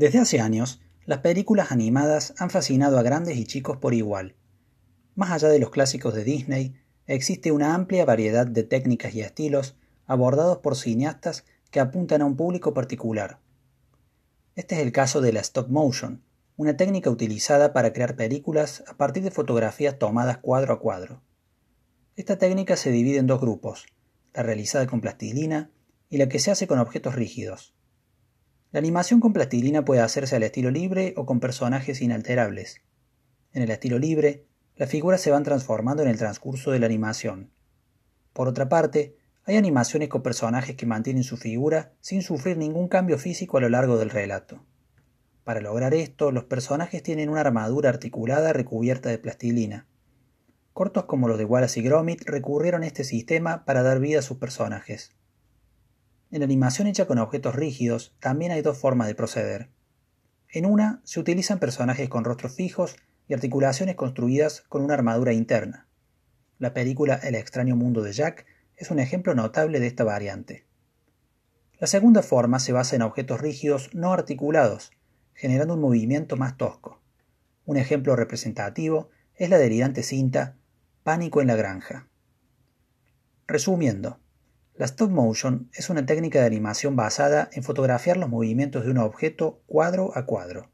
Desde hace años, las películas animadas han fascinado a grandes y chicos por igual. Más allá de los clásicos de Disney, existe una amplia variedad de técnicas y estilos abordados por cineastas que apuntan a un público particular. Este es el caso de la stop motion, una técnica utilizada para crear películas a partir de fotografías tomadas cuadro a cuadro. Esta técnica se divide en dos grupos, la realizada con plastilina y la que se hace con objetos rígidos. La animación con plastilina puede hacerse al estilo libre o con personajes inalterables. En el estilo libre, las figuras se van transformando en el transcurso de la animación. Por otra parte, hay animaciones con personajes que mantienen su figura sin sufrir ningún cambio físico a lo largo del relato. Para lograr esto, los personajes tienen una armadura articulada recubierta de plastilina. Cortos como los de Wallace y Gromit recurrieron a este sistema para dar vida a sus personajes. En animación hecha con objetos rígidos también hay dos formas de proceder. En una se utilizan personajes con rostros fijos y articulaciones construidas con una armadura interna. La película El extraño mundo de Jack es un ejemplo notable de esta variante. La segunda forma se basa en objetos rígidos no articulados, generando un movimiento más tosco. Un ejemplo representativo es la delirante cinta Pánico en la granja. Resumiendo, la stop motion es una técnica de animación basada en fotografiar los movimientos de un objeto cuadro a cuadro.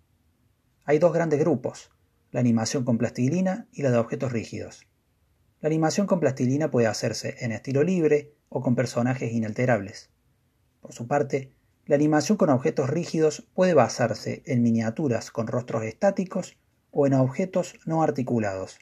Hay dos grandes grupos, la animación con plastilina y la de objetos rígidos. La animación con plastilina puede hacerse en estilo libre o con personajes inalterables. Por su parte, la animación con objetos rígidos puede basarse en miniaturas con rostros estáticos o en objetos no articulados.